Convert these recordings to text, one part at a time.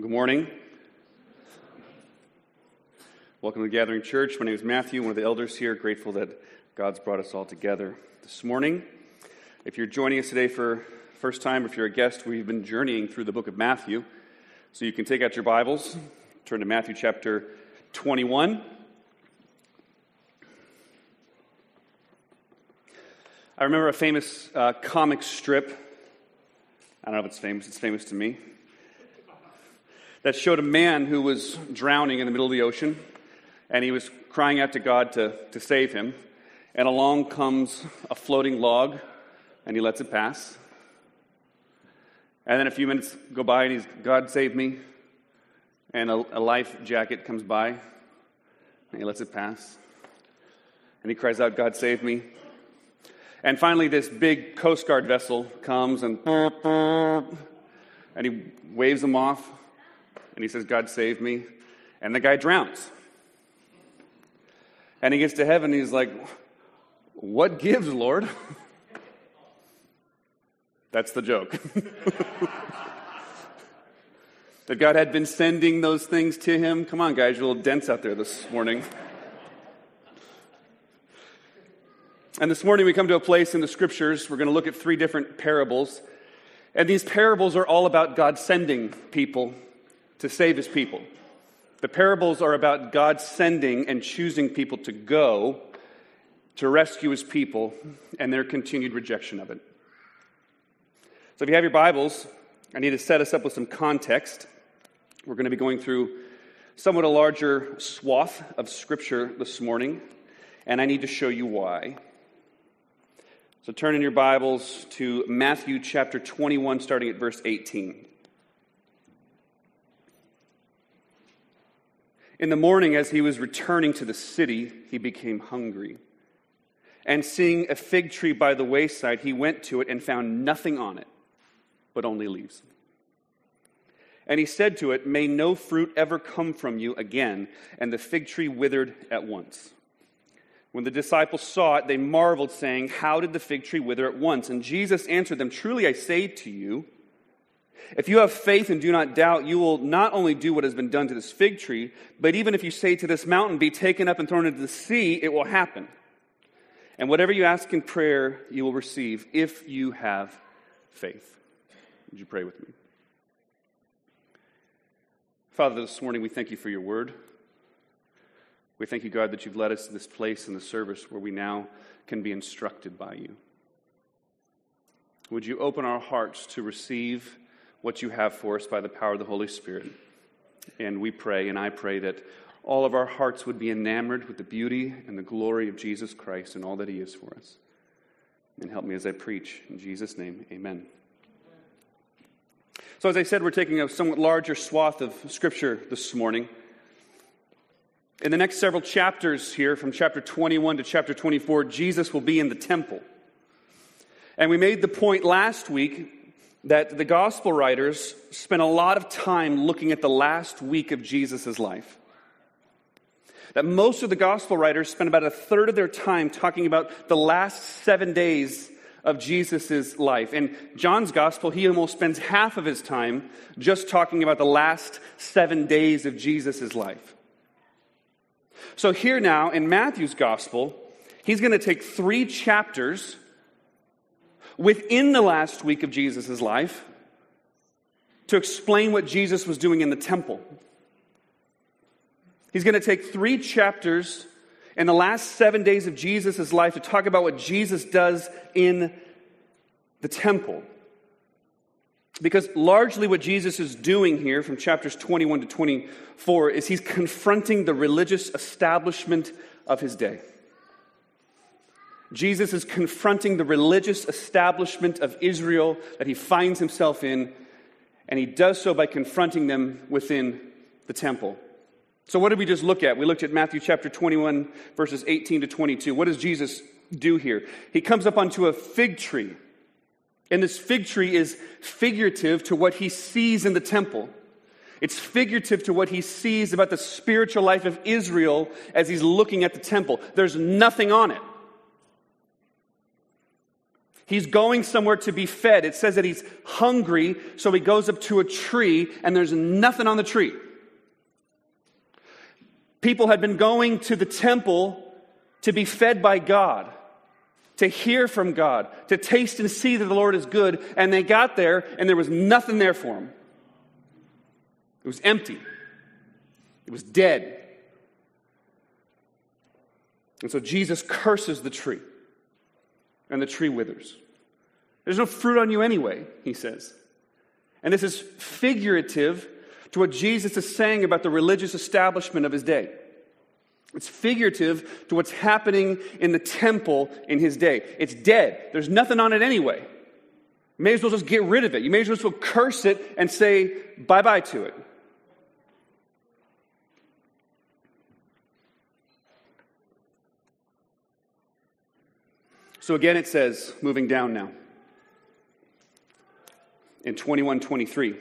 Well, good morning. Welcome to the Gathering Church. My name is Matthew, one of the elders here. Grateful that God's brought us all together this morning. If you're joining us today for first time, or if you're a guest, we've been journeying through the book of Matthew. So you can take out your Bibles, turn to Matthew chapter 21. I remember a famous uh, comic strip. I don't know if it's famous, it's famous to me that showed a man who was drowning in the middle of the ocean, and he was crying out to God to, to save him. And along comes a floating log, and he lets it pass. And then a few minutes go by, and he's, God save me. And a, a life jacket comes by, and he lets it pass. And he cries out, God save me. And finally, this big Coast Guard vessel comes and, and he waves them off and he says, God save me. And the guy drowns. And he gets to heaven and he's like, What gives, Lord? That's the joke. that God had been sending those things to him. Come on, guys, you're a little dense out there this morning. And this morning we come to a place in the scriptures, we're going to look at three different parables. And these parables are all about God sending people to save his people. The parables are about God sending and choosing people to go to rescue his people and their continued rejection of it. So, if you have your Bibles, I need to set us up with some context. We're going to be going through somewhat a larger swath of Scripture this morning, and I need to show you why. So, turn in your Bibles to Matthew chapter 21, starting at verse 18. In the morning, as he was returning to the city, he became hungry. And seeing a fig tree by the wayside, he went to it and found nothing on it, but only leaves. And he said to it, May no fruit ever come from you again. And the fig tree withered at once. When the disciples saw it, they marveled, saying, How did the fig tree wither at once? And Jesus answered them, Truly I say to you, if you have faith and do not doubt, you will not only do what has been done to this fig tree, but even if you say to this mountain, Be taken up and thrown into the sea, it will happen. And whatever you ask in prayer, you will receive if you have faith. Would you pray with me? Father, this morning we thank you for your word. We thank you, God, that you've led us to this place in the service where we now can be instructed by you. Would you open our hearts to receive? What you have for us by the power of the Holy Spirit. And we pray, and I pray that all of our hearts would be enamored with the beauty and the glory of Jesus Christ and all that He is for us. And help me as I preach. In Jesus' name, amen. So, as I said, we're taking a somewhat larger swath of Scripture this morning. In the next several chapters here, from chapter 21 to chapter 24, Jesus will be in the temple. And we made the point last week that the gospel writers spent a lot of time looking at the last week of Jesus' life. That most of the gospel writers spent about a third of their time talking about the last seven days of Jesus' life. In John's gospel, he almost spends half of his time just talking about the last seven days of Jesus' life. So here now in Matthew's gospel, he's going to take three chapters within the last week of Jesus' life to explain what Jesus was doing in the temple. He's going to take three chapters in the last seven days of Jesus' life to talk about what Jesus does in the temple. Because largely what Jesus is doing here from chapters 21 to 24 is he's confronting the religious establishment of his day. Jesus is confronting the religious establishment of Israel that he finds himself in, and he does so by confronting them within the temple. So, what did we just look at? We looked at Matthew chapter 21, verses 18 to 22. What does Jesus do here? He comes up onto a fig tree. And this fig tree is figurative to what he sees in the temple. It's figurative to what he sees about the spiritual life of Israel as he's looking at the temple. There's nothing on it. He's going somewhere to be fed. It says that he's hungry, so he goes up to a tree and there's nothing on the tree. People had been going to the temple to be fed by God, to hear from God, to taste and see that the Lord is good, and they got there and there was nothing there for them. It was empty, it was dead. And so Jesus curses the tree and the tree withers. There's no fruit on you anyway, he says. And this is figurative to what Jesus is saying about the religious establishment of his day. It's figurative to what's happening in the temple in his day. It's dead. There's nothing on it anyway. You may as well just get rid of it. You may as well curse it and say bye bye to it. So again, it says, moving down now, in 2123.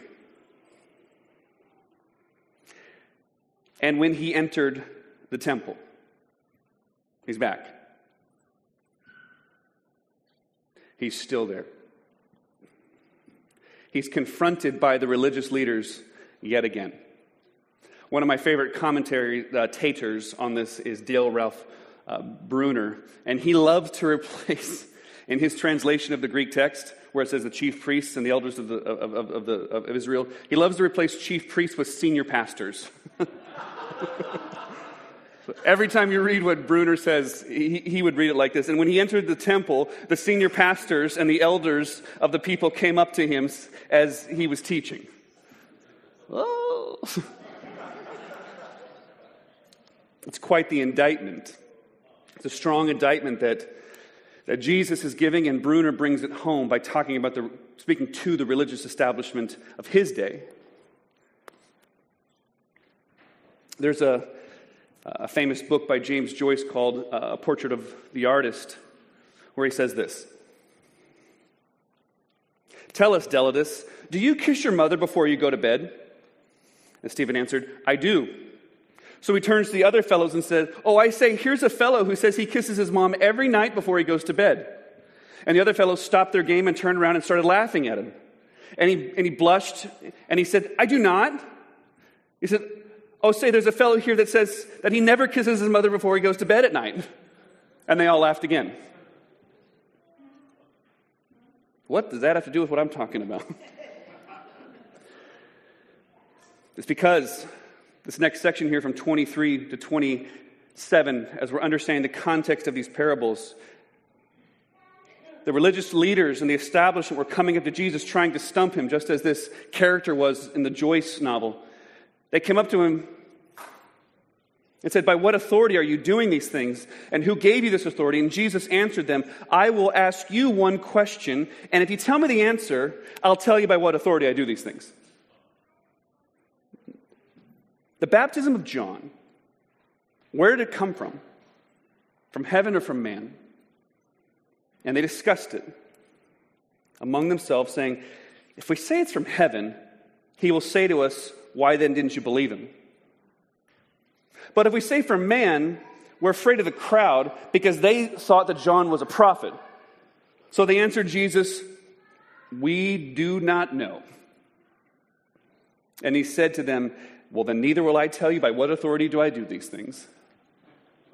And when he entered the temple, he's back. He's still there. He's confronted by the religious leaders yet again. One of my favorite commentary uh, taters on this is Dale Ralph uh, Bruner, and he loves to replace, in his translation of the Greek text, where it says the chief priests and the elders of, the, of, of, of, the, of Israel, he loves to replace chief priests with senior pastors. every time you read what Bruner says, he, he would read it like this. And when he entered the temple, the senior pastors and the elders of the people came up to him as he was teaching. Oh. it's quite the indictment it's a strong indictment that, that Jesus is giving, and Bruner brings it home by talking about the, speaking to the religious establishment of his day. There's a, a famous book by James Joyce called uh, A Portrait of the Artist, where he says this Tell us, Dedalus, do you kiss your mother before you go to bed? And Stephen answered, I do. So he turns to the other fellows and says, Oh, I say, here's a fellow who says he kisses his mom every night before he goes to bed. And the other fellows stopped their game and turned around and started laughing at him. And he, and he blushed and he said, I do not. He said, Oh, say, there's a fellow here that says that he never kisses his mother before he goes to bed at night. And they all laughed again. What does that have to do with what I'm talking about? it's because this next section here from 23 to 27, as we're understanding the context of these parables, the religious leaders and the establishment were coming up to Jesus trying to stump him, just as this character was in the Joyce novel. They came up to him and said, By what authority are you doing these things? And who gave you this authority? And Jesus answered them, I will ask you one question, and if you tell me the answer, I'll tell you by what authority I do these things. The baptism of John, where did it come from? From heaven or from man? And they discussed it among themselves, saying, If we say it's from heaven, he will say to us, Why then didn't you believe him? But if we say from man, we're afraid of the crowd because they thought that John was a prophet. So they answered Jesus, We do not know. And he said to them, well, then neither will I tell you by what authority do I do these things.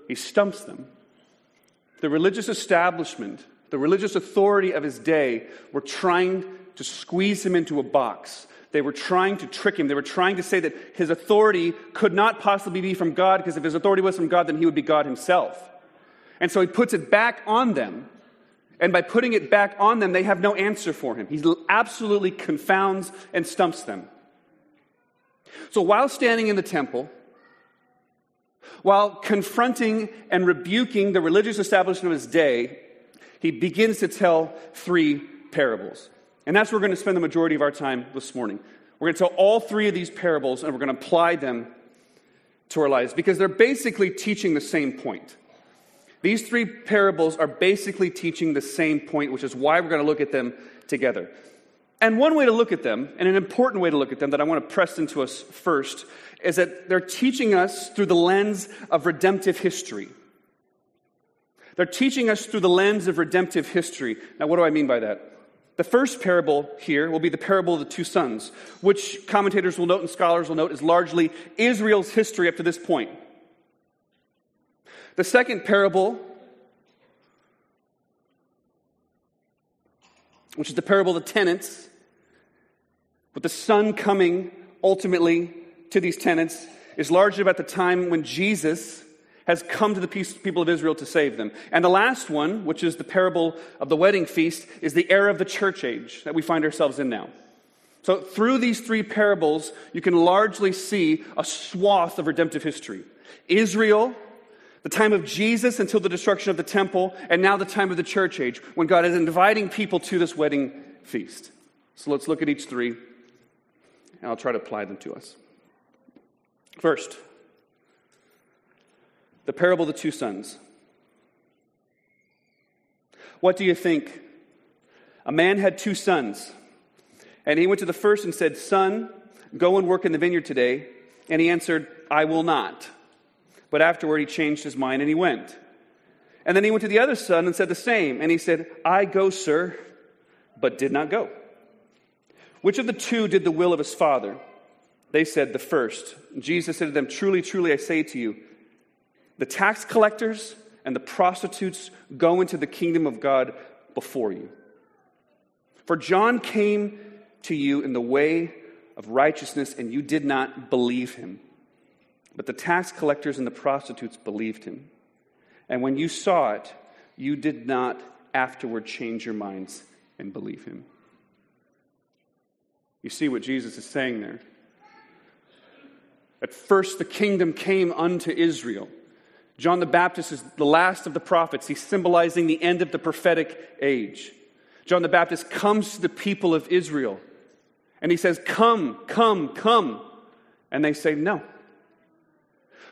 He stumps them. The religious establishment, the religious authority of his day, were trying to squeeze him into a box. They were trying to trick him. They were trying to say that his authority could not possibly be from God, because if his authority was from God, then he would be God himself. And so he puts it back on them. And by putting it back on them, they have no answer for him. He absolutely confounds and stumps them. So while standing in the temple, while confronting and rebuking the religious establishment of his day, he begins to tell three parables. And that's where we're going to spend the majority of our time this morning. We're going to tell all three of these parables and we're going to apply them to our lives because they're basically teaching the same point. These three parables are basically teaching the same point, which is why we're going to look at them together. And one way to look at them, and an important way to look at them that I want to press into us first, is that they're teaching us through the lens of redemptive history. They're teaching us through the lens of redemptive history. Now, what do I mean by that? The first parable here will be the parable of the two sons, which commentators will note and scholars will note is largely Israel's history up to this point. The second parable, which is the parable of the tenants, with the son coming ultimately to these tenants, is largely about the time when Jesus has come to the people of Israel to save them. And the last one, which is the parable of the wedding feast, is the era of the church age that we find ourselves in now. So, through these three parables, you can largely see a swath of redemptive history Israel, the time of Jesus until the destruction of the temple, and now the time of the church age, when God is inviting people to this wedding feast. So, let's look at each three, and I'll try to apply them to us. First, the parable of the two sons. What do you think? A man had two sons, and he went to the first and said, Son, go and work in the vineyard today. And he answered, I will not. But afterward he changed his mind and he went. And then he went to the other son and said the same. And he said, I go, sir, but did not go. Which of the two did the will of his father? They said, The first. Jesus said to them, Truly, truly, I say to you, the tax collectors and the prostitutes go into the kingdom of God before you. For John came to you in the way of righteousness, and you did not believe him. But the tax collectors and the prostitutes believed him. And when you saw it, you did not afterward change your minds and believe him. You see what Jesus is saying there. At first, the kingdom came unto Israel. John the Baptist is the last of the prophets. He's symbolizing the end of the prophetic age. John the Baptist comes to the people of Israel and he says, Come, come, come. And they say, No.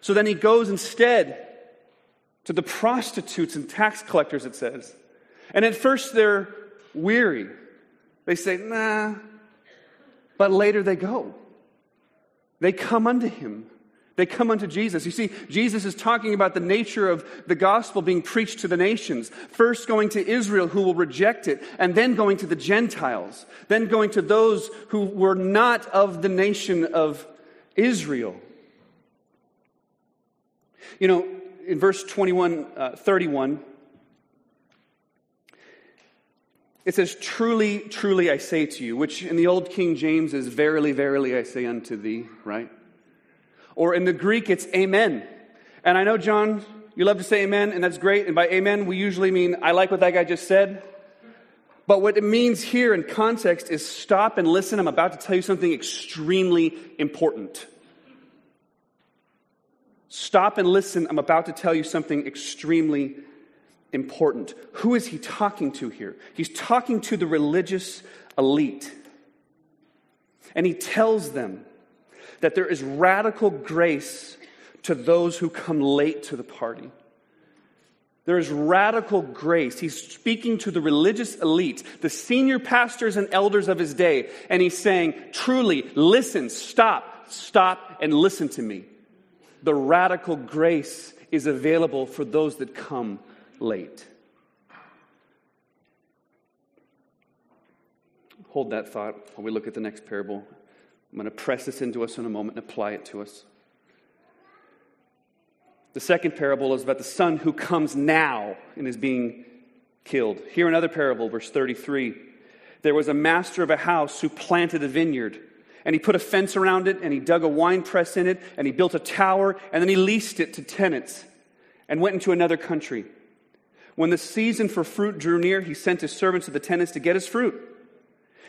So then he goes instead to the prostitutes and tax collectors, it says. And at first they're weary. They say, Nah. But later they go. They come unto him. They come unto Jesus. You see, Jesus is talking about the nature of the gospel being preached to the nations. First going to Israel who will reject it, and then going to the Gentiles, then going to those who were not of the nation of Israel. You know, in verse 21, uh, 31, it says, Truly, truly I say to you, which in the old King James is, Verily, verily I say unto thee, right? Or in the Greek, it's amen. And I know, John, you love to say amen, and that's great. And by amen, we usually mean, I like what that guy just said. But what it means here in context is stop and listen. I'm about to tell you something extremely important. Stop and listen. I'm about to tell you something extremely important. Who is he talking to here? He's talking to the religious elite. And he tells them that there is radical grace to those who come late to the party. There is radical grace. He's speaking to the religious elite, the senior pastors and elders of his day, and he's saying, Truly, listen, stop, stop, and listen to me. The radical grace is available for those that come late. Hold that thought while we look at the next parable. I'm going to press this into us in a moment and apply it to us. The second parable is about the son who comes now and is being killed. Here, another parable, verse 33. There was a master of a house who planted a vineyard, and he put a fence around it, and he dug a wine press in it, and he built a tower, and then he leased it to tenants and went into another country. When the season for fruit drew near, he sent his servants to the tenants to get his fruit.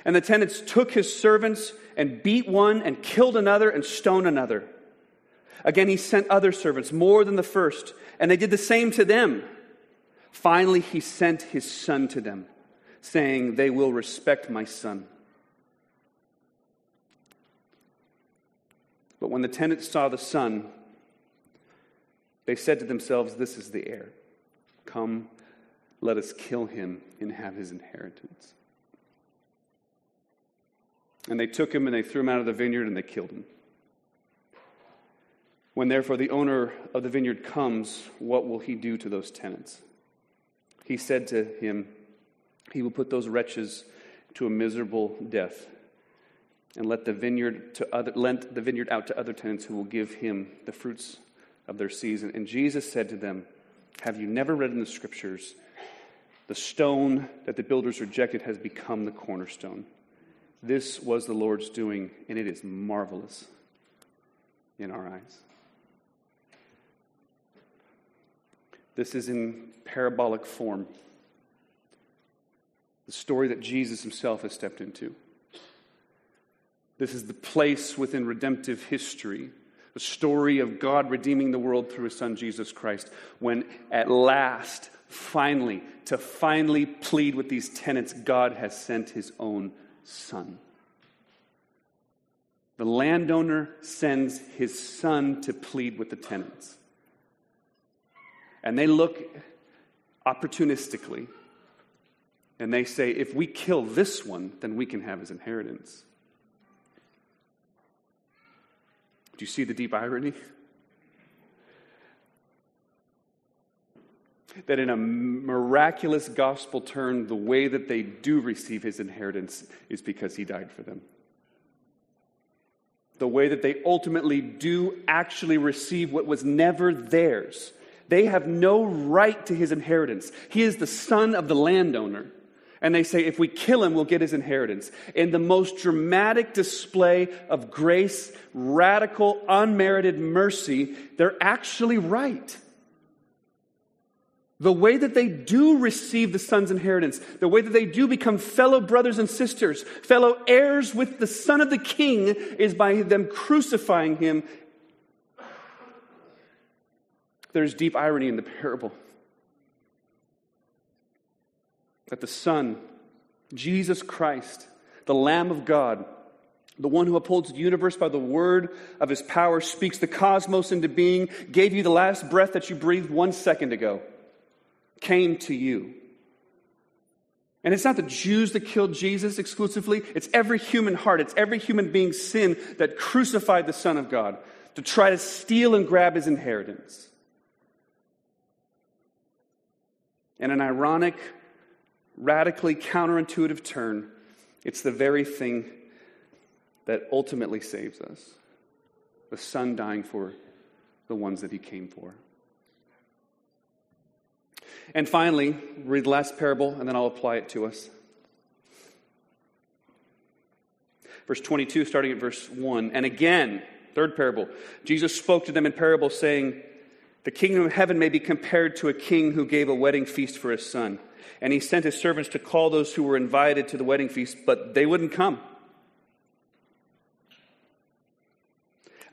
And the tenants took his servants and beat one and killed another and stoned another. Again, he sent other servants, more than the first, and they did the same to them. Finally, he sent his son to them, saying, They will respect my son. But when the tenants saw the son, they said to themselves, This is the heir. Come, let us kill him and have his inheritance. And they took him and they threw him out of the vineyard and they killed him. When therefore the owner of the vineyard comes, what will he do to those tenants? He said to him, He will put those wretches to a miserable death and let the vineyard to other, lent the vineyard out to other tenants who will give him the fruits of their season. And Jesus said to them, Have you never read in the scriptures, the stone that the builders rejected has become the cornerstone? This was the Lord's doing, and it is marvelous in our eyes. This is in parabolic form. The story that Jesus himself has stepped into. This is the place within redemptive history, the story of God redeeming the world through his son Jesus Christ, when at last, finally, to finally plead with these tenants, God has sent his own son. The landowner sends his son to plead with the tenants. And they look opportunistically and they say, if we kill this one, then we can have his inheritance. Do you see the deep irony? That in a miraculous gospel turn, the way that they do receive his inheritance is because he died for them. The way that they ultimately do actually receive what was never theirs. They have no right to his inheritance. He is the son of the landowner. And they say, if we kill him, we'll get his inheritance. In the most dramatic display of grace, radical, unmerited mercy, they're actually right. The way that they do receive the son's inheritance, the way that they do become fellow brothers and sisters, fellow heirs with the son of the king, is by them crucifying him. There's deep irony in the parable that the Son, Jesus Christ, the Lamb of God, the one who upholds the universe by the word of his power, speaks the cosmos into being, gave you the last breath that you breathed one second ago, came to you. And it's not the Jews that killed Jesus exclusively, it's every human heart, it's every human being's sin that crucified the Son of God to try to steal and grab his inheritance. And an ironic radically counterintuitive turn, it's the very thing that ultimately saves us the Son dying for the ones that He came for. And finally, read the last parable, and then I'll apply it to us. Verse 22, starting at verse 1. And again, third parable, Jesus spoke to them in parable, saying, The kingdom of heaven may be compared to a king who gave a wedding feast for his son and he sent his servants to call those who were invited to the wedding feast, but they wouldn't come.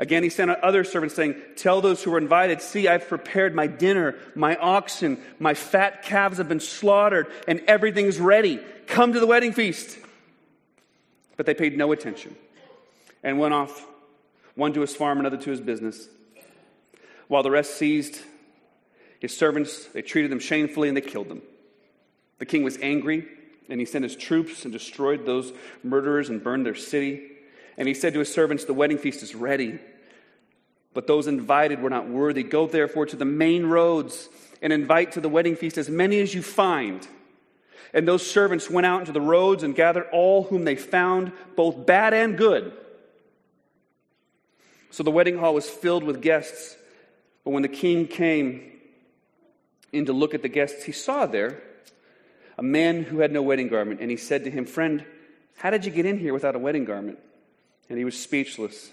Again, he sent other servants saying, Tell those who were invited, see, I've prepared my dinner, my oxen, my fat calves have been slaughtered, and everything's ready. Come to the wedding feast. But they paid no attention and went off, one to his farm, another to his business. While the rest seized his servants, they treated them shamefully and they killed them. The king was angry, and he sent his troops and destroyed those murderers and burned their city. And he said to his servants, The wedding feast is ready, but those invited were not worthy. Go therefore to the main roads and invite to the wedding feast as many as you find. And those servants went out into the roads and gathered all whom they found, both bad and good. So the wedding hall was filled with guests. But when the king came in to look at the guests, he saw there a man who had no wedding garment, and he said to him, Friend, how did you get in here without a wedding garment? And he was speechless.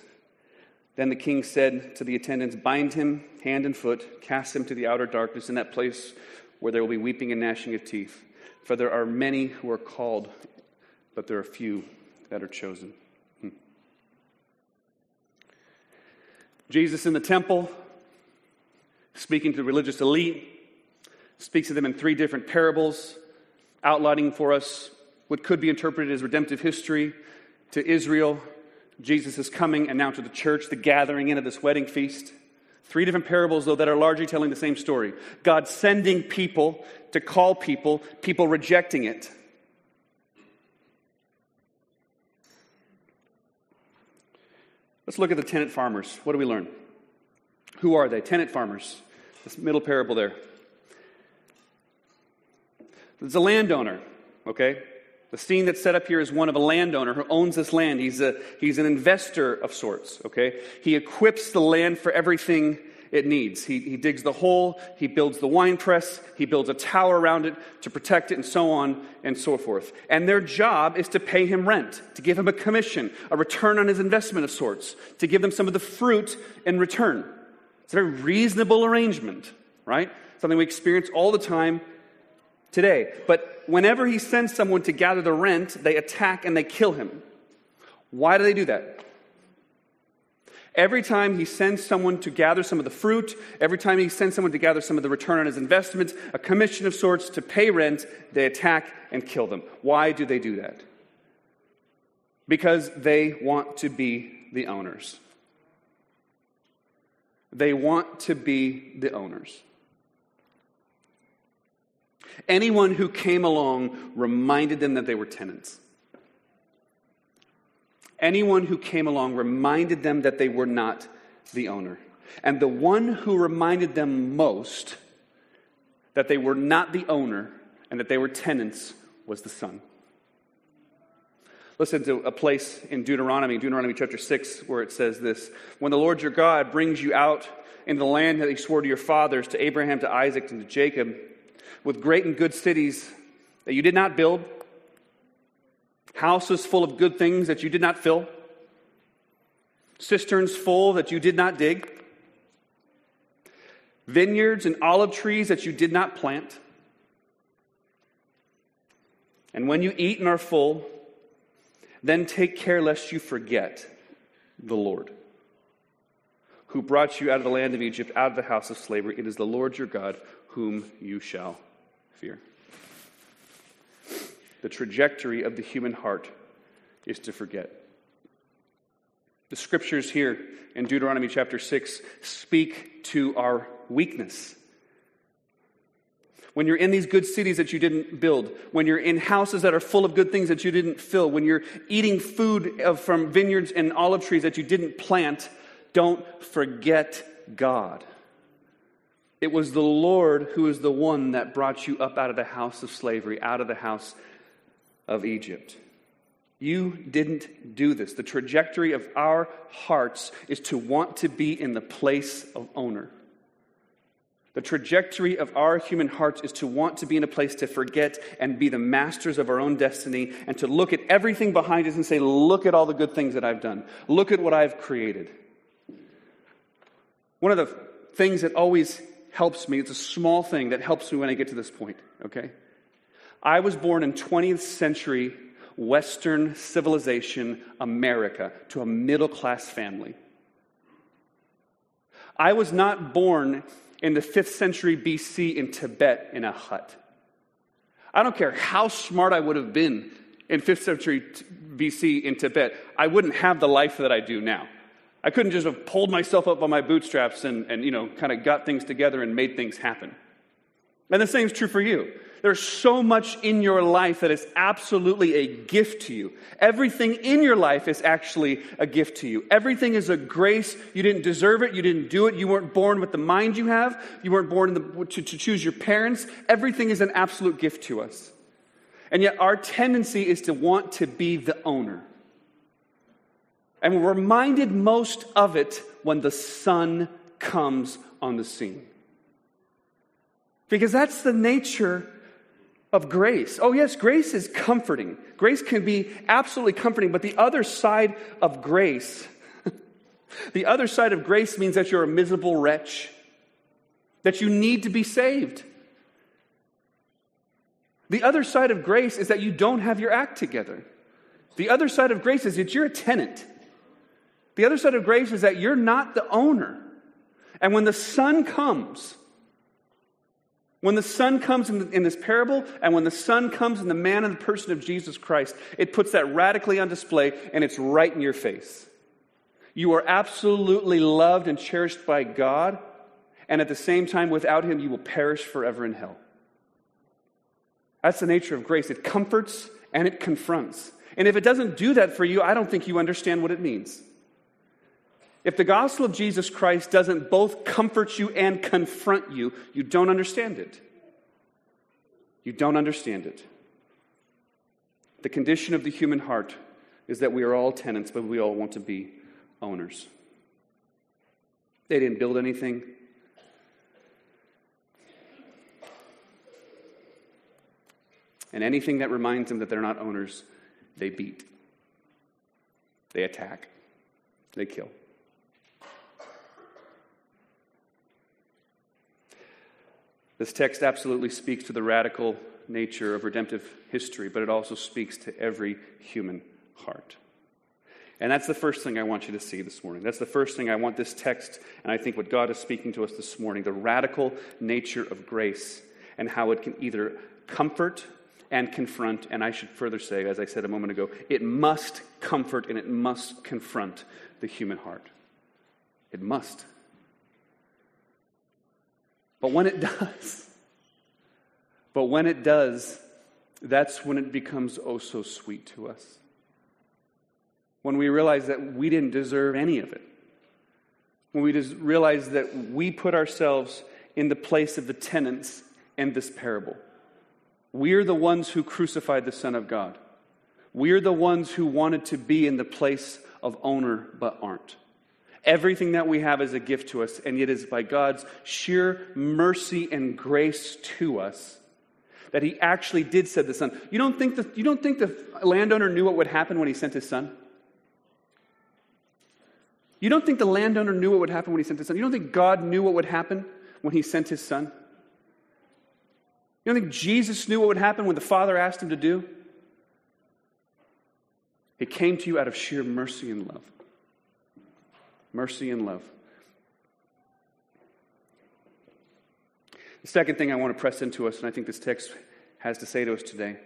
Then the king said to the attendants, Bind him hand and foot, cast him to the outer darkness, in that place where there will be weeping and gnashing of teeth. For there are many who are called, but there are few that are chosen. Hmm. Jesus in the temple, speaking to the religious elite, speaks to them in three different parables outlining for us what could be interpreted as redemptive history to Israel. Jesus is coming, and now to the church, the gathering in of this wedding feast. Three different parables, though, that are largely telling the same story God sending people to call people, people rejecting it. Let's look at the tenant farmers. What do we learn? Who are they? Tenant farmers. This middle parable there. There's a landowner, okay? The scene that's set up here is one of a landowner who owns this land. He's, a, he's an investor of sorts, okay? He equips the land for everything it needs. He, he digs the hole, he builds the wine press, he builds a tower around it to protect it, and so on and so forth. And their job is to pay him rent, to give him a commission, a return on his investment of sorts, to give them some of the fruit in return. It's a very reasonable arrangement, right? Something we experience all the time today. But whenever he sends someone to gather the rent, they attack and they kill him. Why do they do that? Every time he sends someone to gather some of the fruit, every time he sends someone to gather some of the return on his investments, a commission of sorts to pay rent, they attack and kill them. Why do they do that? Because they want to be the owners. They want to be the owners. Anyone who came along reminded them that they were tenants. Anyone who came along reminded them that they were not the owner. And the one who reminded them most that they were not the owner and that they were tenants was the son. Listen to a place in Deuteronomy, Deuteronomy chapter 6, where it says this When the Lord your God brings you out into the land that he swore to your fathers, to Abraham, to Isaac, and to Jacob, with great and good cities that you did not build, houses full of good things that you did not fill, cisterns full that you did not dig, vineyards and olive trees that you did not plant. And when you eat and are full, then take care lest you forget the Lord, who brought you out of the land of Egypt, out of the house of slavery. It is the Lord your God whom you shall fear. The trajectory of the human heart is to forget. The scriptures here in Deuteronomy chapter 6 speak to our weakness. When you're in these good cities that you didn't build, when you're in houses that are full of good things that you didn't fill, when you're eating food from vineyards and olive trees that you didn't plant, don't forget God. It was the Lord who is the one that brought you up out of the house of slavery, out of the house of Egypt. You didn't do this. The trajectory of our hearts is to want to be in the place of owner. The trajectory of our human hearts is to want to be in a place to forget and be the masters of our own destiny and to look at everything behind us and say, Look at all the good things that I've done. Look at what I've created. One of the things that always helps me, it's a small thing that helps me when I get to this point, okay? I was born in 20th century Western civilization America to a middle class family. I was not born in the 5th century BC in Tibet in a hut. I don't care how smart I would have been in 5th century BC in Tibet, I wouldn't have the life that I do now. I couldn't just have pulled myself up by my bootstraps and, and you know, kind of got things together and made things happen. And the same is true for you. There's so much in your life that is absolutely a gift to you. Everything in your life is actually a gift to you. Everything is a grace. You didn't deserve it. You didn't do it. You weren't born with the mind you have. You weren't born the, to, to choose your parents. Everything is an absolute gift to us. And yet, our tendency is to want to be the owner. And we're reminded most of it when the Son comes on the scene. Because that's the nature of grace. Oh, yes, grace is comforting. Grace can be absolutely comforting, but the other side of grace, the other side of grace means that you're a miserable wretch, that you need to be saved. The other side of grace is that you don't have your act together. The other side of grace is that you're a tenant. The other side of grace is that you're not the owner. And when the Son comes, when the Son comes in, in, this parable, and when the Son comes in the man and the person of Jesus Christ, it puts that radically on display and it's right in your face. You are absolutely loved and cherished by God, and at the same time, without Him, you will perish forever in hell. That's the nature of grace. It comforts and it confronts. And if it doesn't do that for you, I don't think you understand what it means. If the gospel of Jesus Christ doesn't both comfort you and confront you, you don't understand it. You don't understand it. The condition of the human heart is that we are all tenants, but we all want to be owners. They didn't build anything. And anything that reminds them that they're not owners, they beat. They attack. They kill. This text absolutely speaks to the radical nature of redemptive history, but it also speaks to every human heart. And that's the first thing I want you to see this morning. That's the first thing I want this text, and I think what God is speaking to us this morning the radical nature of grace and how it can either comfort and confront, and I should further say, as I said a moment ago, it must comfort and it must confront the human heart. It must. But when it does, but when it does, that's when it becomes oh so sweet to us. When we realize that we didn't deserve any of it. When we just realize that we put ourselves in the place of the tenants in this parable. We're the ones who crucified the Son of God. We're the ones who wanted to be in the place of owner but aren't. Everything that we have is a gift to us, and it is by God's sheer mercy and grace to us that He actually did send the Son. You don't think the, you don't think the landowner knew what would happen when he sent his son? You don't think the landowner knew what would happen when he sent his son? You don't think God knew what would happen when he sent his son? You don't think Jesus knew what would happen when the Father asked him to do? He came to you out of sheer mercy and love. Mercy and love. The second thing I want to press into us, and I think this text has to say to us today.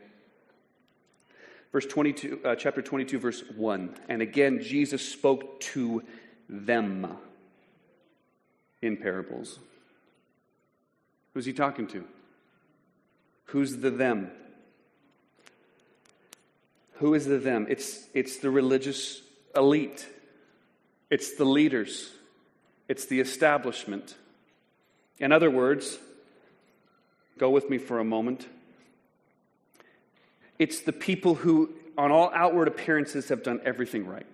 Verse 22, uh, chapter 22, verse 1. And again, Jesus spoke to them in parables. Who's he talking to? Who's the them? Who is the them? It's, it's the religious elite, it's the leaders, it's the establishment. In other words, go with me for a moment. It's the people who, on all outward appearances, have done everything right.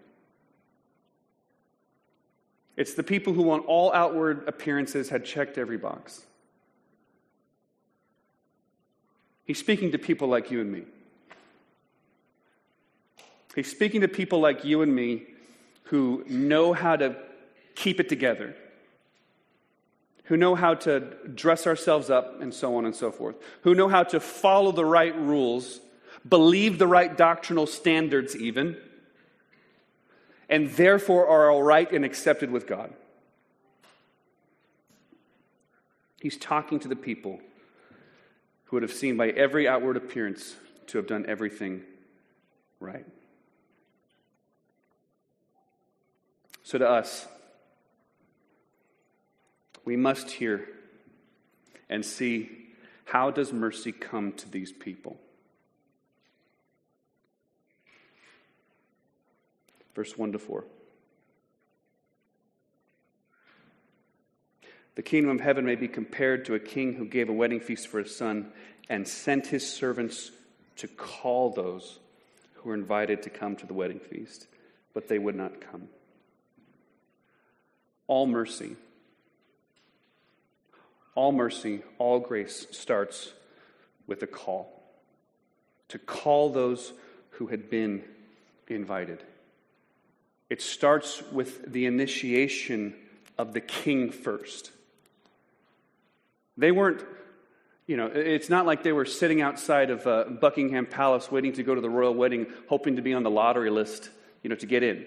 It's the people who, on all outward appearances, had checked every box. He's speaking to people like you and me. He's speaking to people like you and me who know how to keep it together, who know how to dress ourselves up, and so on and so forth, who know how to follow the right rules, believe the right doctrinal standards, even, and therefore are all right and accepted with God. He's talking to the people who would have seen by every outward appearance to have done everything right. So, to us, we must hear and see how does mercy come to these people? Verse 1 to 4. The kingdom of heaven may be compared to a king who gave a wedding feast for his son and sent his servants to call those who were invited to come to the wedding feast, but they would not come all mercy, all mercy, all grace starts with a call to call those who had been invited. It starts with the initiation of the king first. They weren't, you know, it's not like they were sitting outside of uh, Buckingham Palace waiting to go to the royal wedding, hoping to be on the lottery list, you know, to get in.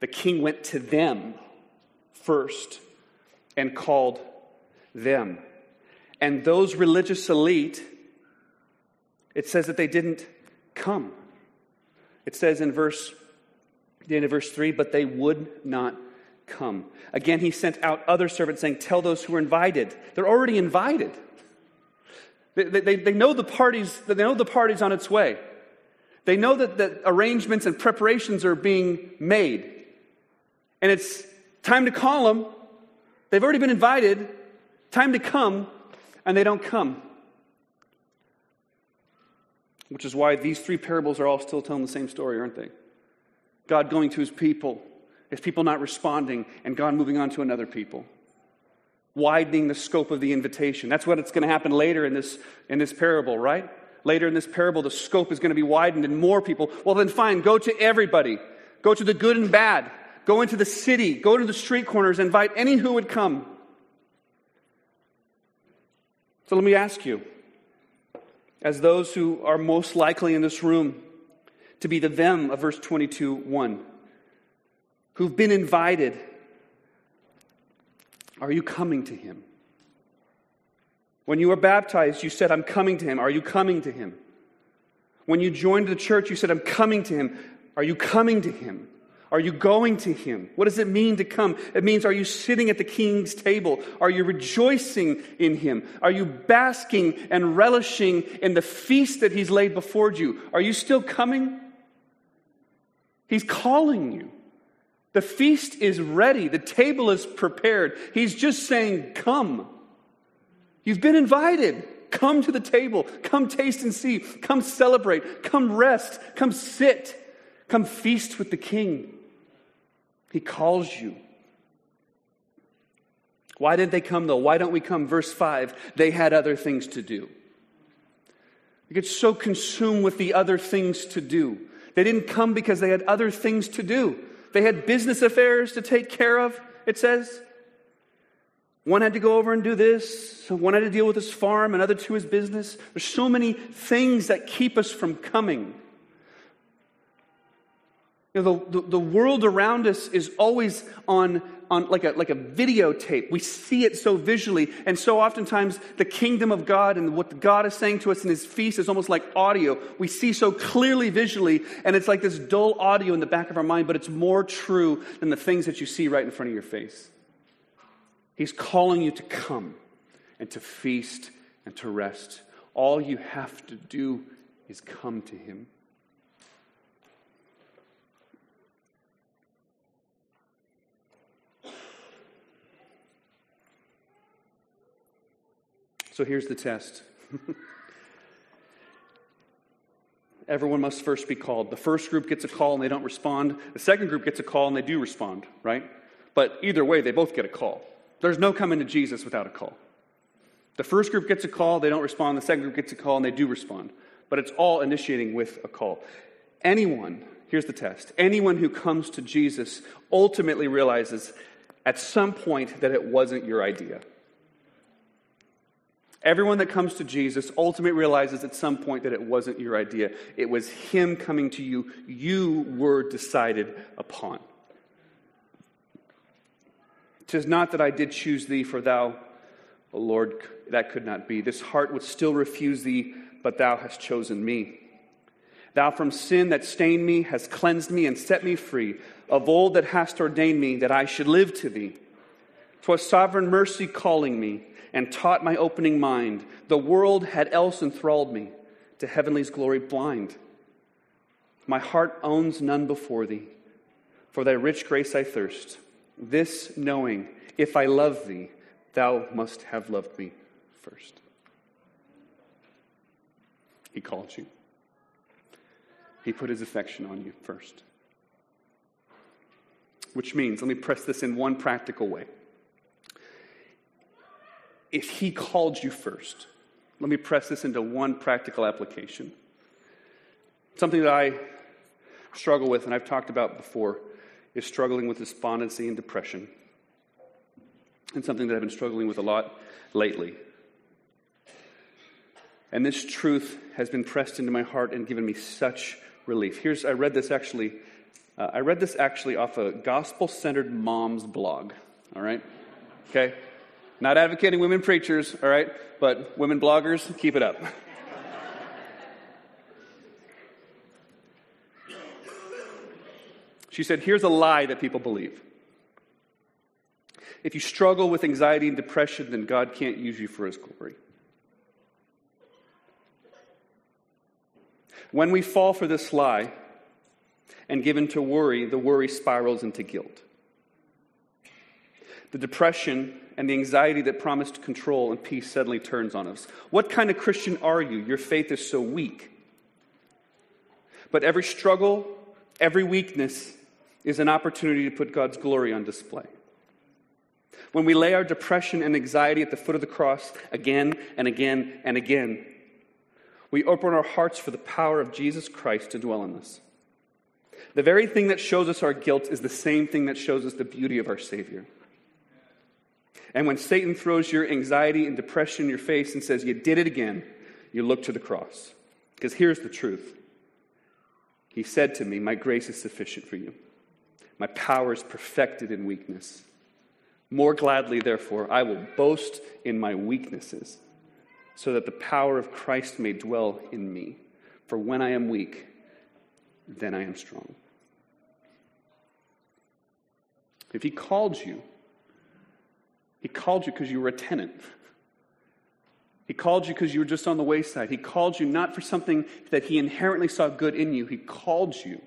The king went to them first and called them. And those religious elite, it says that they didn't come. It says in verse, the end of verse 3, but they would not come. Again, he sent out other servants saying, Tell those who are invited. They're already invited. They, they, they know the parties, they know the party's on its way. They know that, that arrangements and preparations are being made. And it's Time to call them. They've already been invited. Time to come, and they don't come. Which is why these three parables are all still telling the same story, aren't they? God going to his people, his people not responding, and God moving on to another people. Widening the scope of the invitation. That's what it's going to happen later in this, in this parable, right? Later in this parable, the scope is going to be widened and more people. Well, then fine, go to everybody. Go to the good and bad. Go into the city. Go to the street corners. Invite any who would come. So let me ask you, as those who are most likely in this room to be the them of verse 22 1, who've been invited, are you coming to him? When you were baptized, you said, I'm coming to him. Are you coming to him? When you joined the church, you said, I'm coming to him. Are you coming to him? Are you going to him? What does it mean to come? It means, are you sitting at the king's table? Are you rejoicing in him? Are you basking and relishing in the feast that he's laid before you? Are you still coming? He's calling you. The feast is ready. The table is prepared. He's just saying, Come. You've been invited. Come to the table. Come taste and see. Come celebrate. Come rest. Come sit. Come feast with the king. He calls you. Why didn't they come though? Why don't we come? Verse 5 they had other things to do. You get so consumed with the other things to do. They didn't come because they had other things to do. They had business affairs to take care of, it says. One had to go over and do this. One had to deal with his farm, another to his business. There's so many things that keep us from coming. You know, the, the, the, world around us is always on, on like, a, like a videotape. We see it so visually. And so oftentimes, the kingdom of God and what God is saying to us in his feast is almost like audio. We see so clearly visually, and it's like this dull audio in the back of our mind, but it's more true than the things that you see right in front of your face. He's calling you to come and to feast and to rest. All you have to do is come to him. So here's the test. Everyone must first be called. The first group gets a call and they don't respond. The second group gets a call and they do respond, right? But either way, they both get a call. There's no coming to Jesus without a call. The first group gets a call, they don't respond. The second group gets a call and they do respond. But it's all initiating with a call. Anyone, here's the test anyone who comes to Jesus ultimately realizes at some point that it wasn't your idea. Everyone that comes to Jesus ultimately realizes at some point that it wasn't your idea. It was Him coming to you. You were decided upon. Tis not that I did choose thee, for thou, O Lord, that could not be. This heart would still refuse thee, but thou hast chosen me. Thou from sin that stained me hast cleansed me and set me free. Of old that hast ordained me that I should live to thee. 'Twas sovereign mercy calling me and taught my opening mind. The world had else enthralled me, to heavenly's glory blind. My heart owns none before thee. For thy rich grace I thirst. This knowing, if I love thee, thou must have loved me first. He called you. He put his affection on you first. Which means, let me press this in one practical way if He called you first. Let me press this into one practical application. Something that I struggle with, and I've talked about before, is struggling with despondency and depression. And something that I've been struggling with a lot lately. And this truth has been pressed into my heart and given me such relief. Here's, I read this actually, uh, I read this actually off a gospel centered mom's blog. All right? Okay? Not advocating women preachers, all right? But women bloggers, keep it up. She said, Here's a lie that people believe. If you struggle with anxiety and depression, then God can't use you for his glory. When we fall for this lie and give in to worry, the worry spirals into guilt. The depression and the anxiety that promised control and peace suddenly turns on us. What kind of Christian are you? Your faith is so weak. But every struggle, every weakness is an opportunity to put God's glory on display. When we lay our depression and anxiety at the foot of the cross again and again and again, we open our hearts for the power of Jesus Christ to dwell in us. The very thing that shows us our guilt is the same thing that shows us the beauty of our Savior. And when Satan throws your anxiety and depression in your face and says, You did it again, you look to the cross. Because here's the truth He said to me, My grace is sufficient for you, my power is perfected in weakness. More gladly, therefore, I will boast in my weaknesses, so that the power of Christ may dwell in me. For when I am weak, then I am strong. If He called you, He called you because you were a tenant. He called you because you were just on the wayside. He called you not for something that He inherently saw good in you. He called you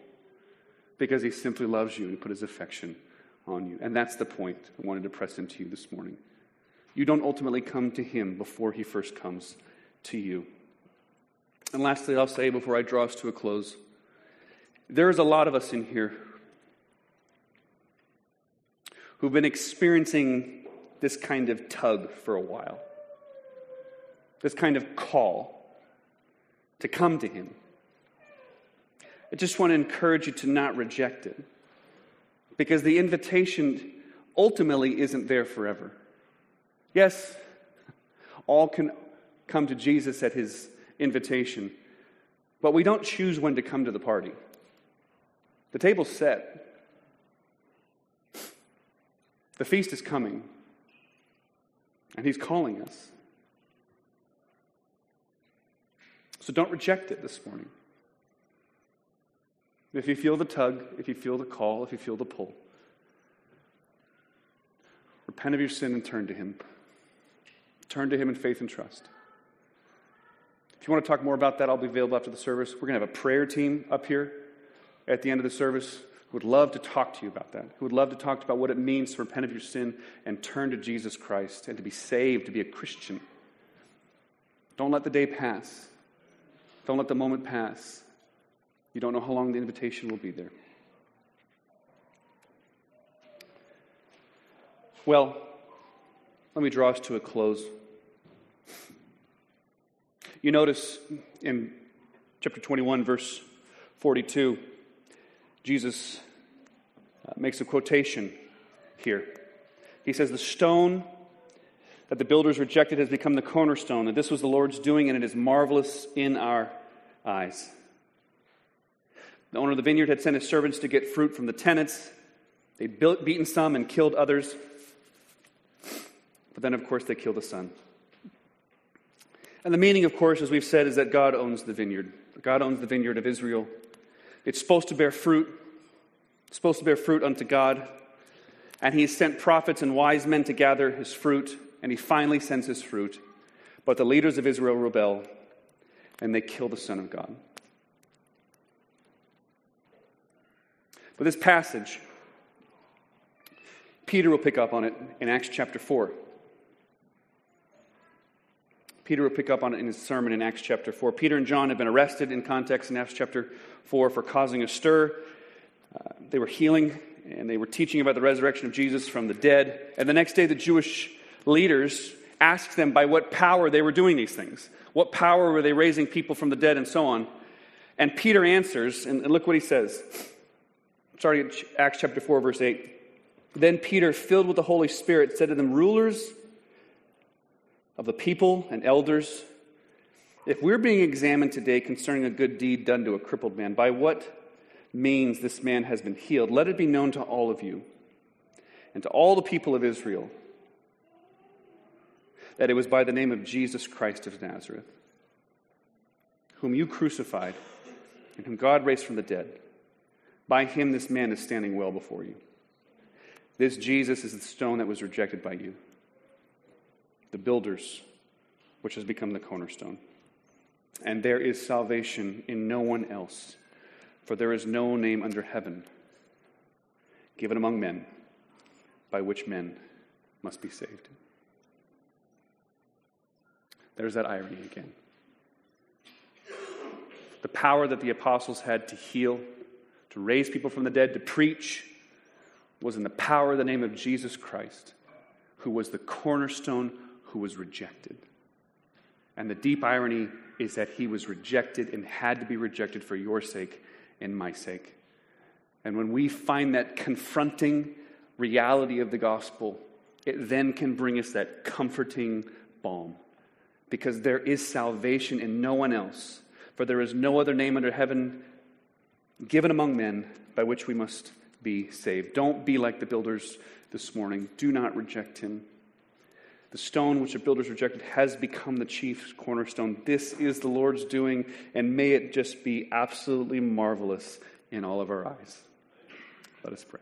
because He simply loves you and put His affection on you. And that's the point I wanted to press into you this morning. You don't ultimately come to Him before He first comes to you. And lastly, I'll say before I draw us to a close there is a lot of us in here who've been experiencing this kind of tug for a while, this kind of call to come to Him. I just want to encourage you to not reject it because the invitation ultimately isn't there forever. Yes, all can come to Jesus at his invitation, but we don't choose when to come to the party. The table's set. The feast is coming, and he's calling us. So don't reject it this morning. If you feel the tug, if you feel the call, if you feel the pull, repent of your sin and turn to Him. Turn to Him in faith and trust. If you want to talk more about that, I'll be available after the service. We're going to have a prayer team up here at the end of the service who would love to talk to you about that, who would love to talk about what it means to repent of your sin and turn to Jesus Christ and to be saved, to be a Christian. Don't let the day pass. Don't let the moment pass. You don't know how long the invitation will be there. Well, let me draw us to a close. You notice in chapter 21, verse 42, Jesus Uh, makes a quotation here. He says, The stone that the builders rejected has become the cornerstone, and this was the Lord's doing, and it is marvelous in our eyes. The owner of the vineyard had sent his servants to get fruit from the tenants. They'd built, beaten some and killed others. But then, of course, they killed the son. And the meaning, of course, as we've said, is that God owns the vineyard. God owns the vineyard of Israel. It's supposed to bear fruit. Supposed to bear fruit unto God. And he sent prophets and wise men to gather his fruit, and he finally sends his fruit. But the leaders of Israel rebel, and they kill the Son of God. But this passage, Peter will pick up on it in Acts chapter 4. Peter will pick up on it in his sermon in Acts chapter 4. Peter and John have been arrested in context in Acts chapter 4 for causing a stir. Uh, they were healing and they were teaching about the resurrection of Jesus from the dead. And the next day, the Jewish leaders asked them by what power they were doing these things. What power were they raising people from the dead and so on? And Peter answers, and look what he says starting at Acts chapter 4, verse 8. Then Peter, filled with the Holy Spirit, said to them, Rulers of the people and elders, if we're being examined today concerning a good deed done to a crippled man, by what means this man has been healed, let it be known to all of you and to all the people of Israel that it was by the name of Jesus Christ of Nazareth, whom you crucified and whom God raised from the dead. By him, this man is standing well before you. This Jesus is the stone that was rejected by you, the builders, which has become the cornerstone. And there is salvation in no one else, for there is no name under heaven given among men by which men must be saved. There's that irony again. the power that the apostles had to heal, to raise people from the dead, to preach, was in the power of the name of Jesus Christ, who was the cornerstone who was rejected. And the deep irony is that he was rejected and had to be rejected for your sake and my sake. And when we find that confronting reality of the gospel, it then can bring us that comforting balm. Because there is salvation in no one else. For there is no other name under heaven given among men by which we must be saved. Don't be like the builders this morning. Do not reject him. The stone which the builders rejected has become the chief cornerstone. This is the Lord's doing, and may it just be absolutely marvelous in all of our eyes. Let us pray.